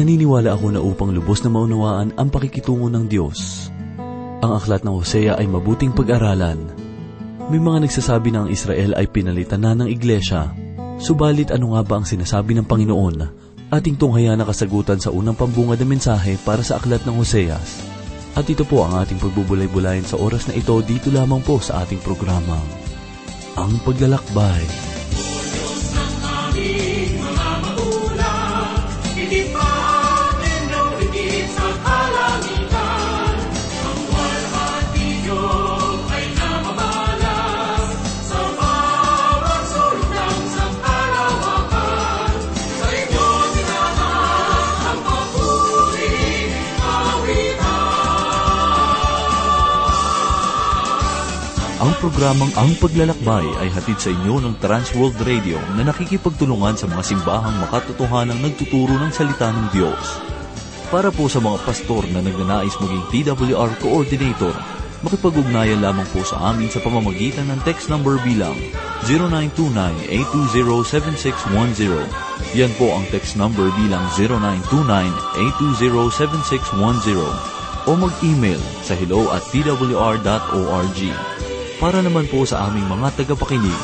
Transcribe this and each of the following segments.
Naniniwala ako na upang lubos na maunawaan ang pakikitungo ng Diyos. Ang aklat ng Hosea ay mabuting pag-aralan. May mga nagsasabi na ang Israel ay pinalitan na ng iglesia. Subalit ano nga ba ang sinasabi ng Panginoon? Ating tunghaya na kasagutan sa unang pambungad na mensahe para sa aklat ng Hoseas. At ito po ang ating pagbubulay-bulayan sa oras na ito dito lamang po sa ating programa. Ang Paglalakbay. Programang Ang Paglalakbay ay hatid sa inyo ng Transworld Radio na nakikipagtulungan sa mga simbahang makatotohanang nagtuturo ng salita ng Diyos. Para po sa mga pastor na nagnanais maging TWR Coordinator, makipag-ugnayan lamang po sa amin sa pamamagitan ng text number bilang 0929-820-7610. Yan po ang text number bilang 0929-820-7610 o mag-email sa hello at twr.org. Para naman po sa aming mga tagapakinig,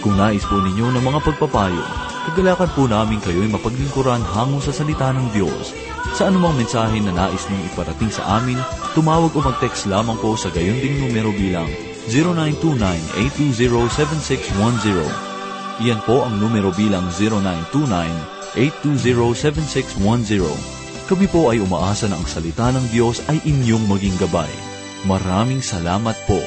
kung nais po ninyo ng mga pagpapayo, kagalakan po namin kayo'y mapaglingkuran hango sa salita ng Diyos. Sa anumang mensahe na nais niyong iparating sa amin, tumawag o mag-text lamang po sa gayon ding numero bilang 0929-820-7610. Iyan po ang numero bilang 0929-820-7610. Kami po ay umaasa na ang salita ng Diyos ay inyong maging gabay. Maraming salamat po.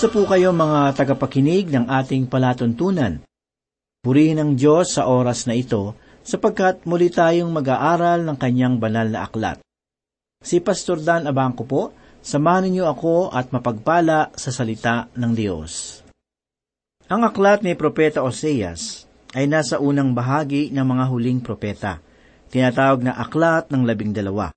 Kumusta po kayo mga tagapakinig ng ating palatuntunan? Purihin ang Diyos sa oras na ito sapagkat muli tayong mag-aaral ng kanyang banal na aklat. Si Pastor Dan Abangco po, samahan niyo ako at mapagpala sa salita ng Diyos. Ang aklat ni Propeta Oseas ay nasa unang bahagi ng mga huling propeta, tinatawag na aklat ng labing dalawa.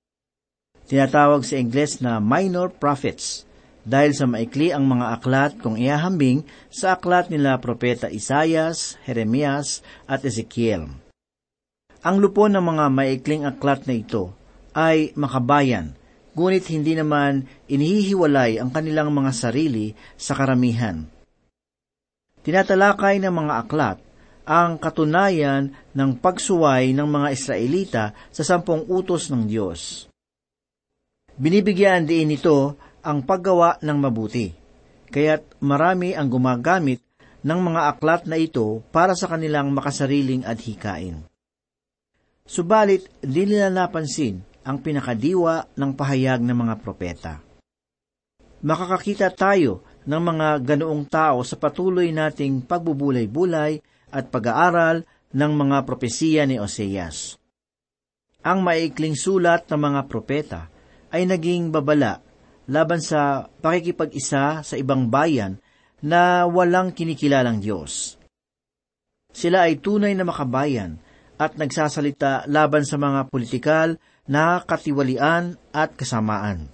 Tinatawag sa Ingles na minor prophets, dahil sa maikli ang mga aklat kung iahambing sa aklat nila Propeta Isayas, Jeremias at Ezekiel. Ang lupon ng mga maikling aklat na ito ay makabayan, ngunit hindi naman inihihiwalay ang kanilang mga sarili sa karamihan. Tinatalakay ng mga aklat ang katunayan ng pagsuway ng mga Israelita sa sampung utos ng Diyos. Binibigyan din ito ang paggawa ng mabuti. Kaya't marami ang gumagamit ng mga aklat na ito para sa kanilang makasariling adhikain. Subalit, di nila napansin ang pinakadiwa ng pahayag ng mga propeta. Makakakita tayo ng mga ganoong tao sa patuloy nating pagbubulay-bulay at pag-aaral ng mga propesiya ni Oseas. Ang maikling sulat ng mga propeta ay naging babala laban sa pakikipag-isa sa ibang bayan na walang kinikilalang Diyos. Sila ay tunay na makabayan at nagsasalita laban sa mga politikal na katiwalian at kasamaan.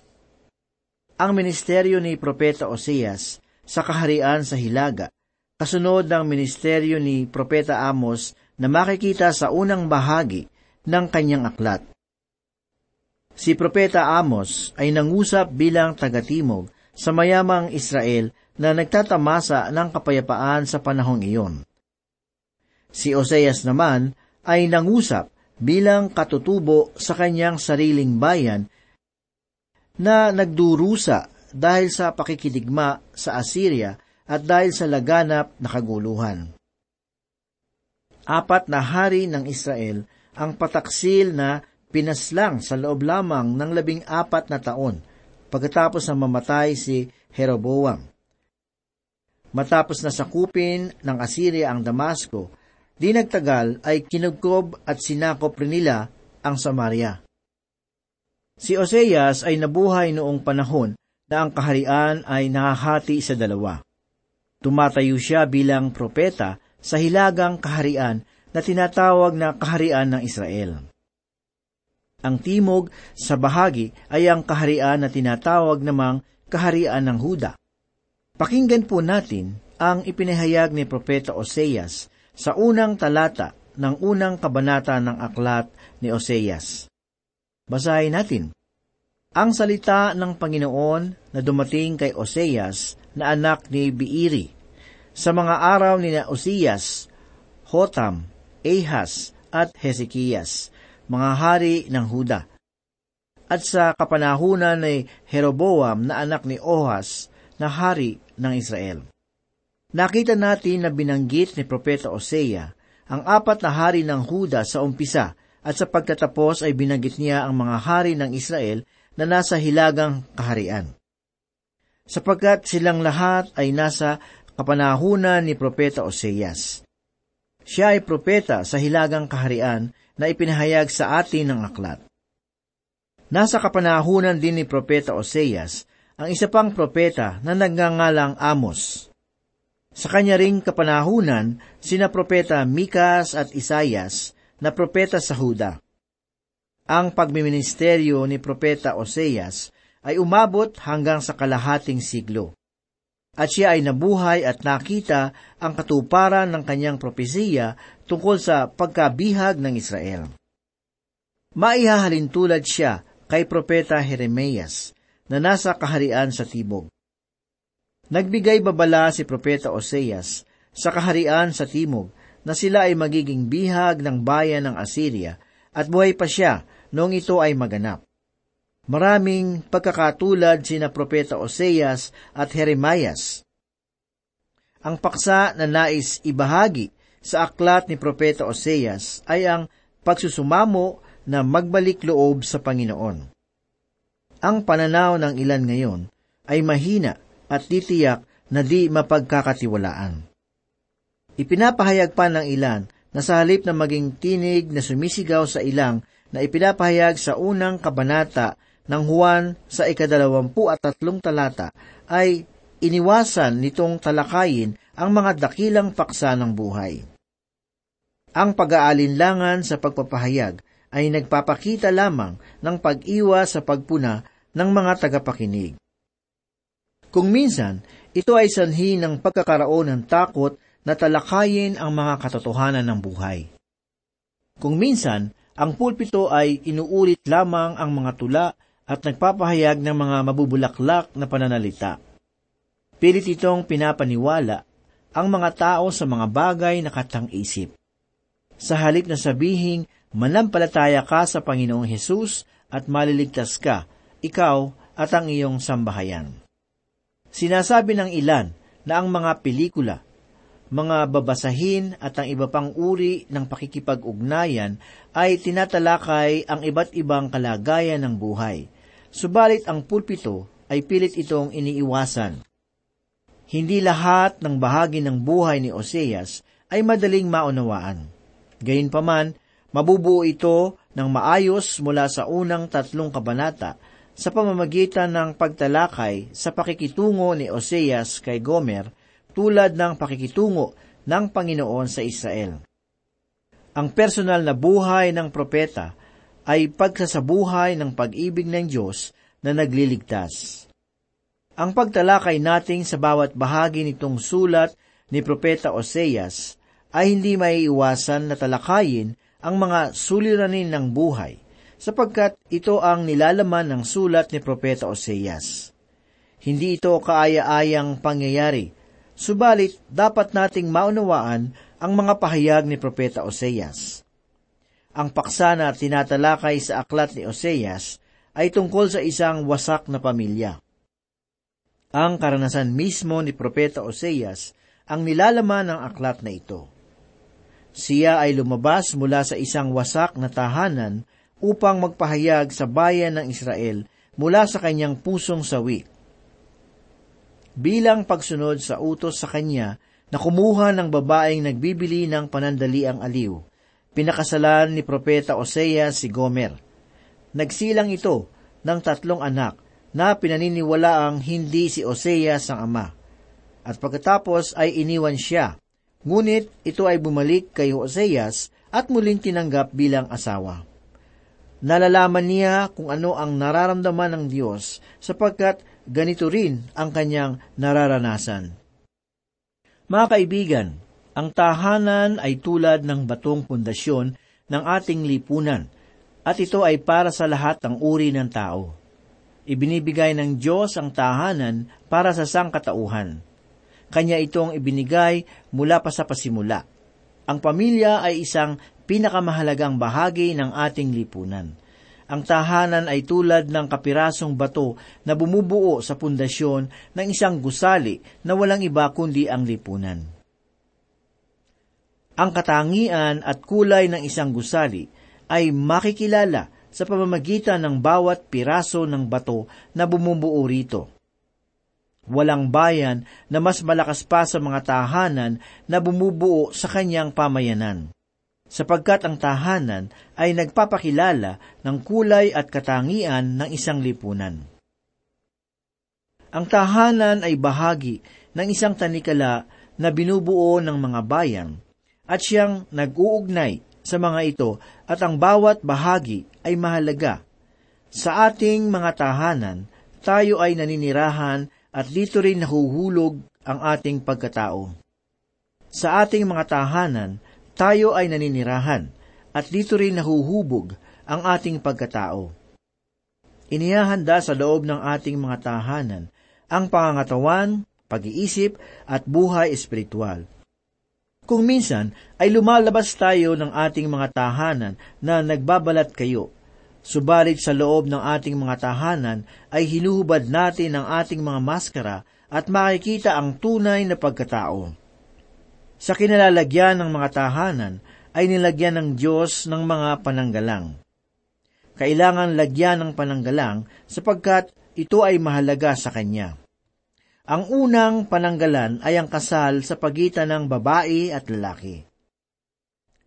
Ang ministeryo ni Propeta Oseas sa kaharian sa Hilaga, kasunod ng ministeryo ni Propeta Amos na makikita sa unang bahagi ng kanyang aklat. Si Propeta Amos ay nangusap bilang tagatimog sa mayamang Israel na nagtatamasa ng kapayapaan sa panahong iyon. Si Oseas naman ay nangusap bilang katutubo sa kanyang sariling bayan na nagdurusa dahil sa pakikidigma sa Assyria at dahil sa laganap na kaguluhan. Apat na hari ng Israel ang pataksil na pinaslang sa loob lamang ng labing apat na taon pagkatapos na mamatay si Jeroboam. Matapos na sakupin ng Assyria ang Damasco, di nagtagal ay kinugkob at sinakop rin nila ang Samaria. Si Oseas ay nabuhay noong panahon na ang kaharian ay nakahati sa dalawa. Tumatayo siya bilang propeta sa hilagang kaharian na tinatawag na kaharian ng Israel. Ang timog sa bahagi ay ang kaharian na tinatawag namang kaharian ng Huda. Pakinggan po natin ang ipinahayag ni Propeta Oseas sa unang talata ng unang kabanata ng aklat ni Oseas. Basahin natin. Ang salita ng Panginoon na dumating kay Oseas na anak ni Biiri. Sa mga araw ni na Osias, Hotam, Ahaz at Hezekias, mga hari ng Huda. At sa kapanahunan ni Jeroboam na anak ni Ohas na hari ng Israel. Nakita natin na binanggit ni Propeta Osea ang apat na hari ng Huda sa umpisa at sa pagtatapos ay binanggit niya ang mga hari ng Israel na nasa hilagang kaharian sapagkat silang lahat ay nasa kapanahunan ni Propeta Oseas. Siya ay propeta sa hilagang kaharian na ipinahayag sa atin ng aklat. Nasa kapanahunan din ni Propeta Oseas ang isa pang propeta na nagngangalang Amos. Sa kanya ring kapanahunan, sina propeta Mikas at Isayas na propeta sa Huda. Ang pagmiministeryo ni Propeta Oseas ay umabot hanggang sa kalahating siglo. At siya ay nabuhay at nakita ang katuparan ng kanyang propesiya tungkol sa pagkabihag ng Israel. Maihahalin tulad siya kay Propeta Jeremias na nasa kaharian sa Tibog. Nagbigay babala si Propeta Oseas sa kaharian sa Timog na sila ay magiging bihag ng bayan ng Assyria at buhay pa siya noong ito ay maganap. Maraming pagkakatulad sina Propeta Oseas at Jeremias. Ang paksa na nais ibahagi sa aklat ni Propeta Oseas ay ang pagsusumamo na magbalik loob sa Panginoon. Ang pananaw ng ilan ngayon ay mahina at titiyak na di mapagkakatiwalaan. Ipinapahayag pa ng ilan na sa halip na maging tinig na sumisigaw sa ilang na ipinapahayag sa unang kabanata ng Juan sa ikadalawampu at tatlong talata ay iniwasan nitong talakayin ang mga dakilang paksa ng buhay. Ang pag-aalinlangan sa pagpapahayag ay nagpapakita lamang ng pag-iwas sa pagpuna ng mga tagapakinig. Kung minsan, ito ay sanhi ng pagkakaroon ng takot na talakayin ang mga katotohanan ng buhay. Kung minsan, ang pulpito ay inuulit lamang ang mga tula at nagpapahayag ng mga mabubulaklak na pananalita. Pilit itong pinapaniwala ang mga tao sa mga bagay na katang-isip. Sa halip na sabihing manampalataya ka sa Panginoong Hesus at maliligtas ka, ikaw at ang iyong sambahayan. Sinasabi ng ilan na ang mga pelikula, mga babasahin at ang iba pang uri ng pakikipag-ugnayan ay tinatalakay ang iba't ibang kalagayan ng buhay – Subalit ang pulpito ay pilit itong iniiwasan. Hindi lahat ng bahagi ng buhay ni Oseas ay madaling maunawaan. Gayunpaman, mabubuo ito ng maayos mula sa unang tatlong kabanata sa pamamagitan ng pagtalakay sa pakikitungo ni Oseas kay Gomer tulad ng pakikitungo ng Panginoon sa Israel. Ang personal na buhay ng propeta ay pagsasabuhay ng pag-ibig ng Diyos na nagliligtas. Ang pagtalakay nating sa bawat bahagi nitong sulat ni Propeta Oseas ay hindi maiiwasan na talakayin ang mga suliranin ng buhay, sapagkat ito ang nilalaman ng sulat ni Propeta Oseas. Hindi ito kaaya-ayang pangyayari, subalit dapat nating maunawaan ang mga pahayag ni Propeta Oseas. Ang paksa na tinatalakay sa aklat ni Oseas ay tungkol sa isang wasak na pamilya. Ang karanasan mismo ni Propeta Oseas ang nilalaman ng aklat na ito. Siya ay lumabas mula sa isang wasak na tahanan upang magpahayag sa bayan ng Israel mula sa kanyang pusong sawi. Bilang pagsunod sa utos sa kanya na kumuha ng babaeng nagbibili ng panandaliang aliw, pinakasalan ni Propeta Osea si Gomer. Nagsilang ito ng tatlong anak na pinaniniwalaang hindi si Oseas ang ama. At pagkatapos ay iniwan siya Ngunit ito ay bumalik kay Hoseas at muling tinanggap bilang asawa. Nalalaman niya kung ano ang nararamdaman ng Diyos sapagkat ganito rin ang kanyang nararanasan. Mga kaibigan, ang tahanan ay tulad ng batong pundasyon ng ating lipunan at ito ay para sa lahat ng uri ng tao. Ibinibigay ng Diyos ang tahanan para sa sangkatauhan. Kanya itong ibinigay mula pa sa pasimula. Ang pamilya ay isang pinakamahalagang bahagi ng ating lipunan. Ang tahanan ay tulad ng kapirasong bato na bumubuo sa pundasyon ng isang gusali na walang iba kundi ang lipunan. Ang katangian at kulay ng isang gusali ay makikilala sa pamamagitan ng bawat piraso ng bato na bumubuo rito. Walang bayan na mas malakas pa sa mga tahanan na bumubuo sa kanyang pamayanan. Sapagkat ang tahanan ay nagpapakilala ng kulay at katangian ng isang lipunan. Ang tahanan ay bahagi ng isang tanikala na binubuo ng mga bayan at siyang nag-uugnay sa mga ito at ang bawat bahagi ay mahalaga. Sa ating mga tahanan, tayo ay naninirahan at dito rin nahuhulog ang ating pagkatao. Sa ating mga tahanan, tayo ay naninirahan, at dito rin nahuhubog ang ating pagkatao. Inihahanda sa loob ng ating mga tahanan ang pangangatawan, pag-iisip at buhay espiritual. Kung minsan ay lumalabas tayo ng ating mga tahanan na nagbabalat kayo Subalit sa loob ng ating mga tahanan ay hinuhubad natin ang ating mga maskara at makikita ang tunay na pagkatao. Sa kinalalagyan ng mga tahanan ay nilagyan ng Diyos ng mga pananggalang. Kailangan lagyan ng pananggalang sapagkat ito ay mahalaga sa Kanya. Ang unang pananggalan ay ang kasal sa pagitan ng babae at lalaki.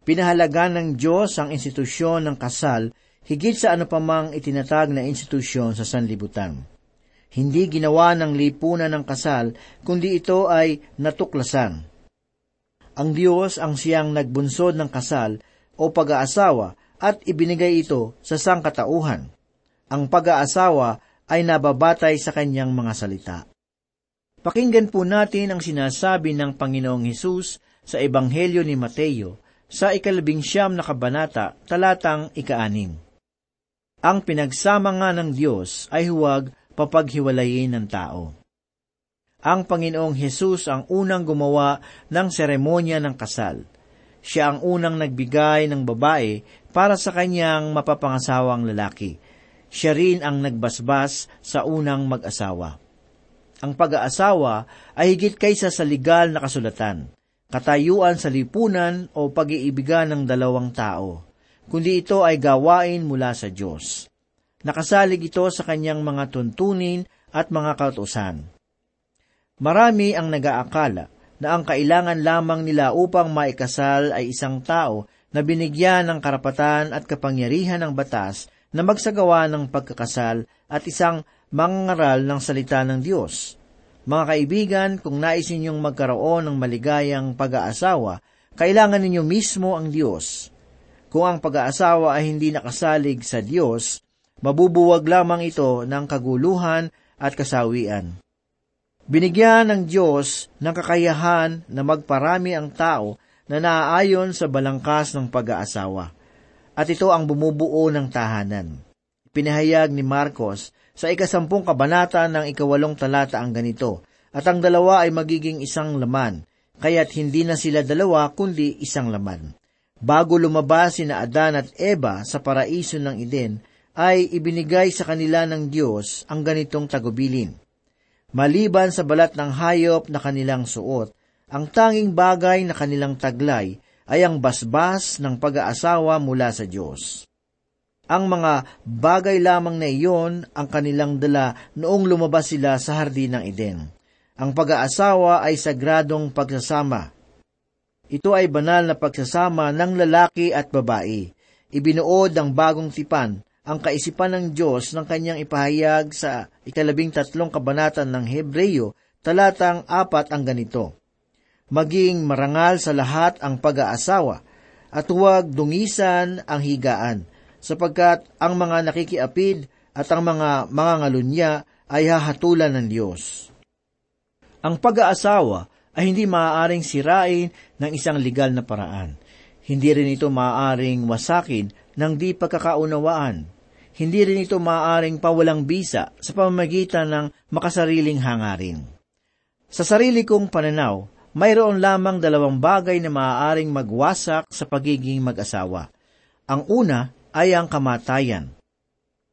Pinahalaga ng Diyos ang institusyon ng kasal higit sa ano pamang itinatag na institusyon sa sanlibutan. Hindi ginawa ng lipunan ng kasal, kundi ito ay natuklasan. Ang Diyos ang siyang nagbunsod ng kasal o pag-aasawa at ibinigay ito sa sangkatauhan. Ang pag-aasawa ay nababatay sa kanyang mga salita. Pakinggan po natin ang sinasabi ng Panginoong Hesus sa Ebanghelyo ni Mateo sa ikalabing siyam na kabanata, talatang ikaanim. Ang pinagsama nga ng Diyos ay huwag papaghiwalayin ng tao. Ang Panginoong Hesus ang unang gumawa ng seremonya ng kasal. Siya ang unang nagbigay ng babae para sa kanyang mapapangasawang lalaki. Siya rin ang nagbasbas sa unang mag-asawa. Ang pag-aasawa ay higit kaysa sa legal na kasulatan, katayuan sa lipunan o pag-iibigan ng dalawang tao kundi ito ay gawain mula sa Diyos. Nakasalig ito sa kanyang mga tuntunin at mga kautusan. Marami ang nagaakala na ang kailangan lamang nila upang maikasal ay isang tao na binigyan ng karapatan at kapangyarihan ng batas na magsagawa ng pagkakasal at isang mangaral ng salita ng Diyos. Mga kaibigan, kung nais ninyong magkaroon ng maligayang pag-aasawa, kailangan ninyo mismo ang Diyos. Kung ang pag-aasawa ay hindi nakasalig sa Diyos, mabubuwag lamang ito ng kaguluhan at kasawian. Binigyan ng Diyos ng kakayahan na magparami ang tao na naaayon sa balangkas ng pag-aasawa. at ito ang bumubuo ng tahanan. Pinahayag ni Marcos sa ikasampung kabanata ng ikawalong talata ang ganito, at ang dalawa ay magiging isang laman, kaya't hindi na sila dalawa kundi isang laman. Bago lumabas sina Adan at Eva sa paraiso ng Eden, ay ibinigay sa kanila ng Diyos ang ganitong tagubilin. Maliban sa balat ng hayop na kanilang suot, ang tanging bagay na kanilang taglay ay ang basbas ng pag-aasawa mula sa Diyos. Ang mga bagay lamang na iyon ang kanilang dala noong lumabas sila sa hardin ng Eden. Ang pag-aasawa ay sagradong pagsasama. Ito ay banal na pagsasama ng lalaki at babae. Ibinuod ng bagong tipan ang kaisipan ng Diyos ng kanyang ipahayag sa ikalabing tatlong kabanatan ng Hebreyo, talatang apat ang ganito. Maging marangal sa lahat ang pag-aasawa, at huwag dungisan ang higaan, sapagkat ang mga nakikiapid at ang mga mga ngalunya ay hahatulan ng Diyos. Ang pag-aasawa ay hindi maaaring sirain ng isang legal na paraan. Hindi rin ito maaaring wasakin ng di pagkakaunawaan. Hindi rin ito maaaring pawalang bisa sa pamamagitan ng makasariling hangarin. Sa sarili kong pananaw, mayroon lamang dalawang bagay na maaaring magwasak sa pagiging mag-asawa. Ang una ay ang kamatayan.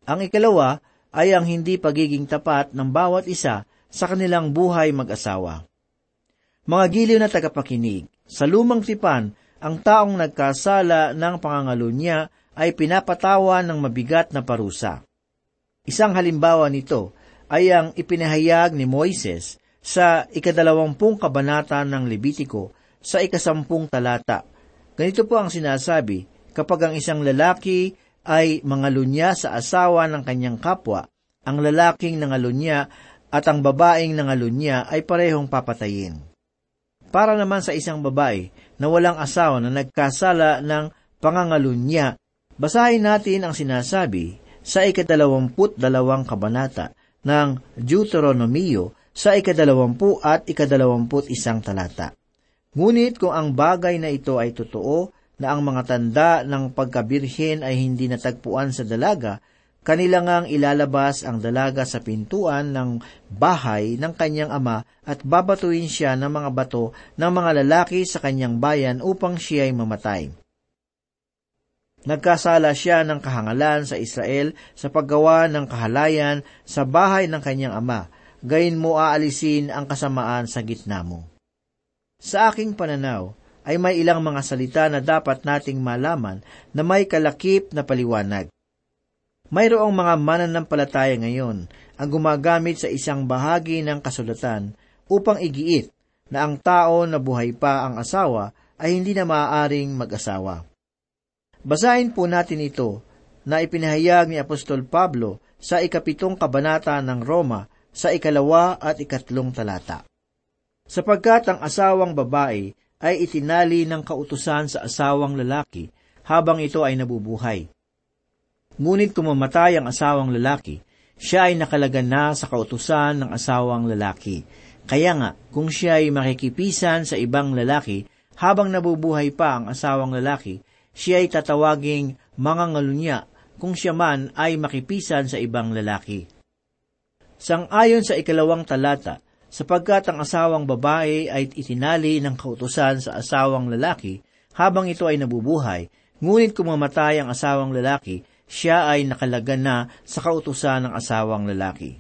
Ang ikalawa ay ang hindi pagiging tapat ng bawat isa sa kanilang buhay mag-asawa. Mga giliw na tagapakinig, sa lumang tipan, ang taong nagkasala ng pangangalo niya ay pinapatawa ng mabigat na parusa. Isang halimbawa nito ay ang ipinahayag ni Moises sa ikadalawampung kabanata ng Lebitiko sa ikasampung talata. Ganito po ang sinasabi, kapag ang isang lalaki ay mangalunya sa asawa ng kanyang kapwa, ang lalaking nangalunya at ang babaeng nangalunya ay parehong papatayin. Para naman sa isang babae na walang asawa na nagkasala ng pangangalunya, basahin natin ang sinasabi sa ikadalawamput dalawang kabanata ng Deuteronomio sa ikadalawampu at ikadalawamput isang talata. Ngunit kung ang bagay na ito ay totoo, na ang mga tanda ng pagkabirhen ay hindi natagpuan sa dalaga, kanila ngang ilalabas ang dalaga sa pintuan ng bahay ng kanyang ama at babatuin siya ng mga bato ng mga lalaki sa kanyang bayan upang siya ay mamatay. Nagkasala siya ng kahangalan sa Israel sa paggawa ng kahalayan sa bahay ng kanyang ama, gayon mo aalisin ang kasamaan sa gitna mo. Sa aking pananaw, ay may ilang mga salita na dapat nating malaman na may kalakip na paliwanag. Mayroong mga mananampalataya ngayon ang gumagamit sa isang bahagi ng kasulatan upang igiit na ang tao na buhay pa ang asawa ay hindi na maaaring mag-asawa. Basahin po natin ito na ipinahayag ni Apostol Pablo sa ikapitong kabanata ng Roma sa ikalawa at ikatlong talata. Sapagkat ang asawang babae ay itinali ng kautusan sa asawang lalaki habang ito ay nabubuhay Ngunit kung mamatay ang asawang lalaki, siya ay nakalagan na sa kautusan ng asawang lalaki. Kaya nga, kung siya ay makikipisan sa ibang lalaki, habang nabubuhay pa ang asawang lalaki, siya ay tatawaging mga ngalunya kung siya man ay makipisan sa ibang lalaki. Sang-ayon sa ikalawang talata, sapagkat ang asawang babae ay itinali ng kautusan sa asawang lalaki habang ito ay nabubuhay, ngunit kung mamatay ang asawang lalaki, siya ay nakalagan na sa kautusan ng asawang lalaki.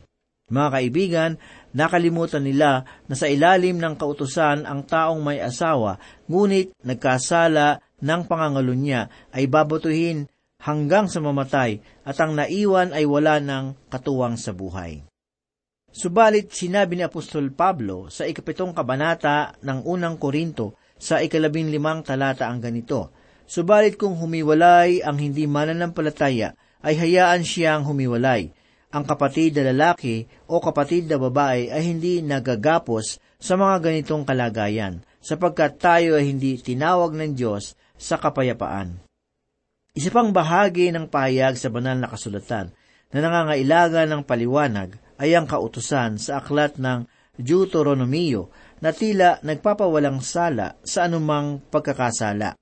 Mga kaibigan, nakalimutan nila na sa ilalim ng kautusan ang taong may asawa, ngunit nagkasala ng pangangalo niya ay babatuhin hanggang sa mamatay at ang naiwan ay wala ng katuwang sa buhay. Subalit sinabi ni Apostol Pablo sa ikapitong kabanata ng unang Korinto sa ikalabing limang talata ang ganito, Subalit kung humiwalay ang hindi mananampalataya, ay hayaan siyang humiwalay. Ang kapatid na lalaki o kapatid na babae ay hindi nagagapos sa mga ganitong kalagayan, sapagkat tayo ay hindi tinawag ng Diyos sa kapayapaan. Isa pang bahagi ng pahayag sa banal na kasulatan na nangangailangan ng paliwanag ay ang kautusan sa aklat ng Deuteronomio na tila nagpapawalang sala sa anumang pagkakasala.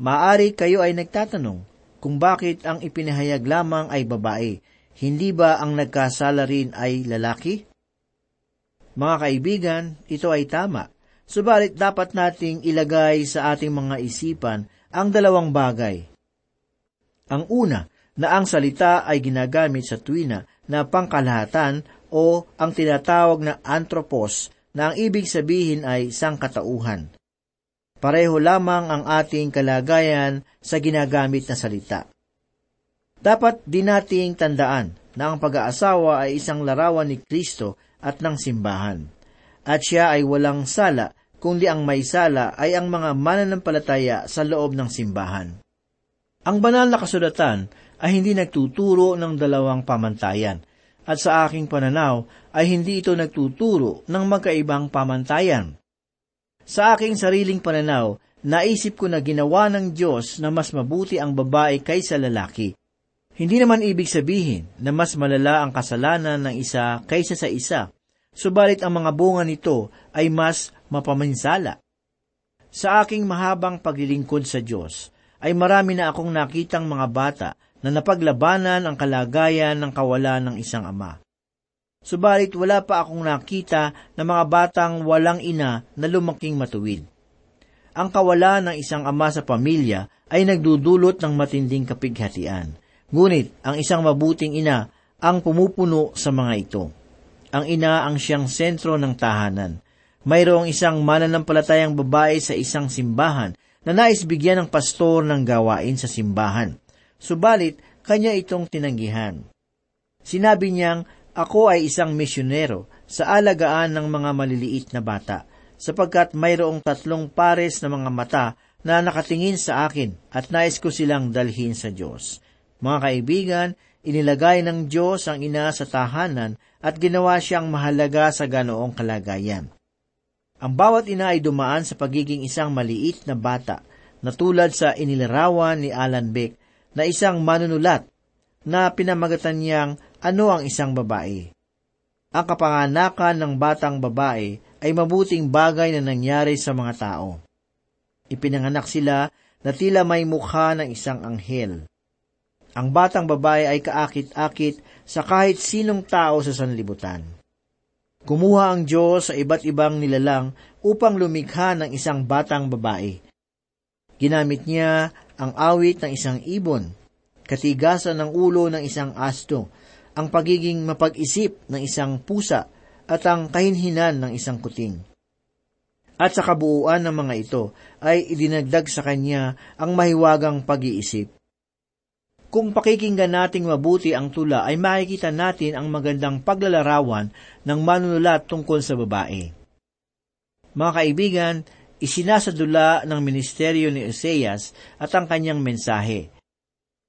Maari kayo ay nagtatanong, kung bakit ang ipinahayag lamang ay babae. Hindi ba ang nagkasala rin ay lalaki? Mga kaibigan, ito ay tama. Subalit dapat nating ilagay sa ating mga isipan ang dalawang bagay. Ang una, na ang salita ay ginagamit sa tuwina na pangkalahatan o ang tinatawag na anthropos na ang ibig sabihin ay sangkatauhan. Pareho lamang ang ating kalagayan sa ginagamit na salita. Dapat din nating tandaan na ang pag-aasawa ay isang larawan ni Kristo at ng simbahan. At siya ay walang sala, kundi ang may sala ay ang mga mananampalataya sa loob ng simbahan. Ang banal na kasulatan ay hindi nagtuturo ng dalawang pamantayan, at sa aking pananaw ay hindi ito nagtuturo ng magkaibang pamantayan. Sa aking sariling pananaw, naisip ko na ginawa ng Diyos na mas mabuti ang babae kaysa lalaki. Hindi naman ibig sabihin na mas malala ang kasalanan ng isa kaysa sa isa, subalit ang mga bunga nito ay mas mapaminsala. Sa aking mahabang paglilingkod sa Diyos, ay marami na akong nakitang mga bata na napaglabanan ang kalagayan ng kawalan ng isang ama. Subalit wala pa akong nakita na mga batang walang ina na lumaking matuwid. Ang kawalan ng isang ama sa pamilya ay nagdudulot ng matinding kapighatian. Ngunit ang isang mabuting ina ang pumupuno sa mga ito. Ang ina ang siyang sentro ng tahanan. Mayroong isang mananampalatayang babae sa isang simbahan na nais bigyan ng pastor ng gawain sa simbahan. Subalit, kanya itong tinanggihan. Sinabi niyang ako ay isang misyonero sa alagaan ng mga maliliit na bata, sapagkat mayroong tatlong pares na mga mata na nakatingin sa akin at nais ko silang dalhin sa Diyos. Mga kaibigan, inilagay ng Diyos ang ina sa tahanan at ginawa siyang mahalaga sa ganoong kalagayan. Ang bawat ina ay dumaan sa pagiging isang maliit na bata, na tulad sa inilarawan ni Alan Beck na isang manunulat na pinamagatan niyang ano ang isang babae. Ang kapanganakan ng batang babae ay mabuting bagay na nangyari sa mga tao. Ipinanganak sila na tila may mukha ng isang anghel. Ang batang babae ay kaakit-akit sa kahit sinong tao sa sanlibutan. Kumuha ang Diyos sa iba't ibang nilalang upang lumikha ng isang batang babae. Ginamit niya ang awit ng isang ibon, katigasan ng ulo ng isang asto, ang pagiging mapag-isip ng isang pusa at ang kahinhinan ng isang kuting. At sa kabuuan ng mga ito ay idinagdag sa kanya ang mahiwagang pag-iisip. Kung pakikinggan nating mabuti ang tula ay makikita natin ang magandang paglalarawan ng manunulat tungkol sa babae. Mga kaibigan, isinasadula ng ministeryo ni Oseas at ang kanyang mensahe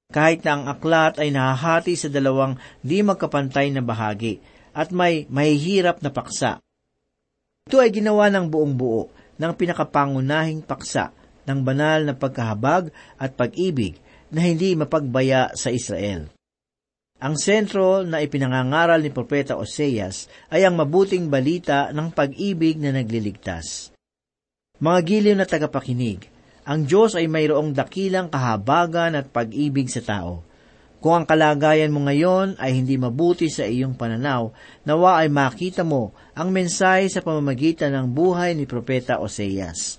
kahit na ang aklat ay nahahati sa dalawang di magkapantay na bahagi at may mahihirap na paksa. Ito ay ginawa ng buong buo ng pinakapangunahing paksa ng banal na pagkahabag at pag-ibig na hindi mapagbaya sa Israel. Ang sentro na ipinangangaral ni Propeta Oseas ay ang mabuting balita ng pag-ibig na nagliligtas. Mga giliw na tagapakinig, ang Diyos ay mayroong dakilang kahabagan at pag-ibig sa tao. Kung ang kalagayan mo ngayon ay hindi mabuti sa iyong pananaw, nawa ay makita mo ang mensahe sa pamamagitan ng buhay ni Propeta Oseas.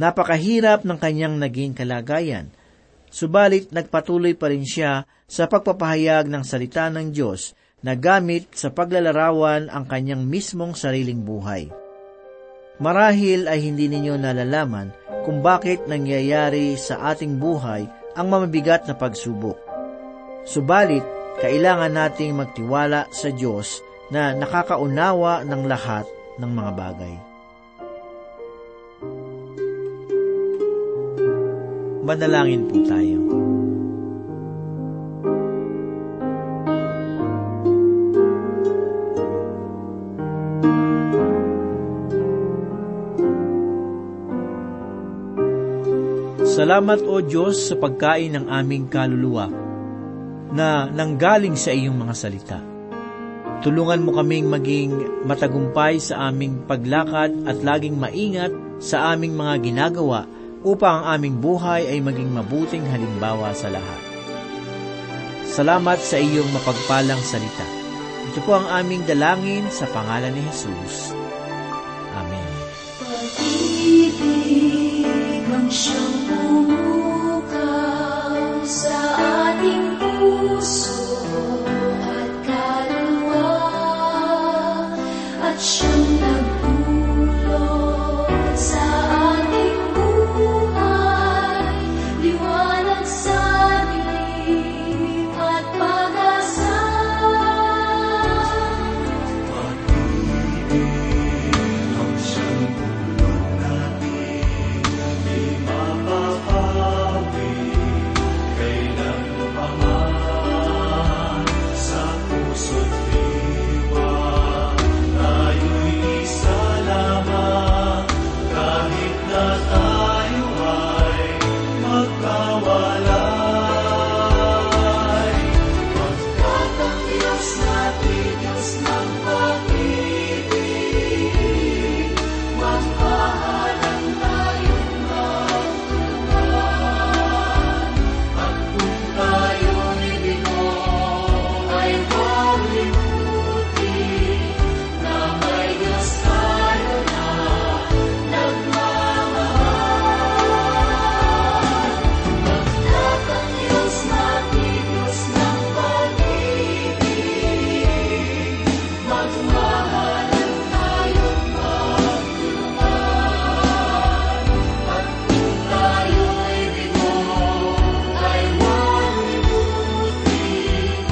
Napakahirap ng kanyang naging kalagayan, subalit nagpatuloy pa rin siya sa pagpapahayag ng salita ng Diyos na gamit sa paglalarawan ang kanyang mismong sariling buhay. Marahil ay hindi ninyo nalalaman kung bakit nangyayari sa ating buhay ang mamabigat na pagsubok. Subalit, kailangan nating magtiwala sa Diyos na nakakaunawa ng lahat ng mga bagay. Manalangin po tayo. Salamat o Diyos sa pagkain ng aming kaluluwa na nanggaling sa iyong mga salita. Tulungan mo kaming maging matagumpay sa aming paglakad at laging maingat sa aming mga ginagawa upang ang aming buhay ay maging mabuting halimbawa sa lahat. Salamat sa iyong mapagpalang salita. Ito po ang aming dalangin sa pangalan ni Jesus. Amen. Pag-ibig ang siyang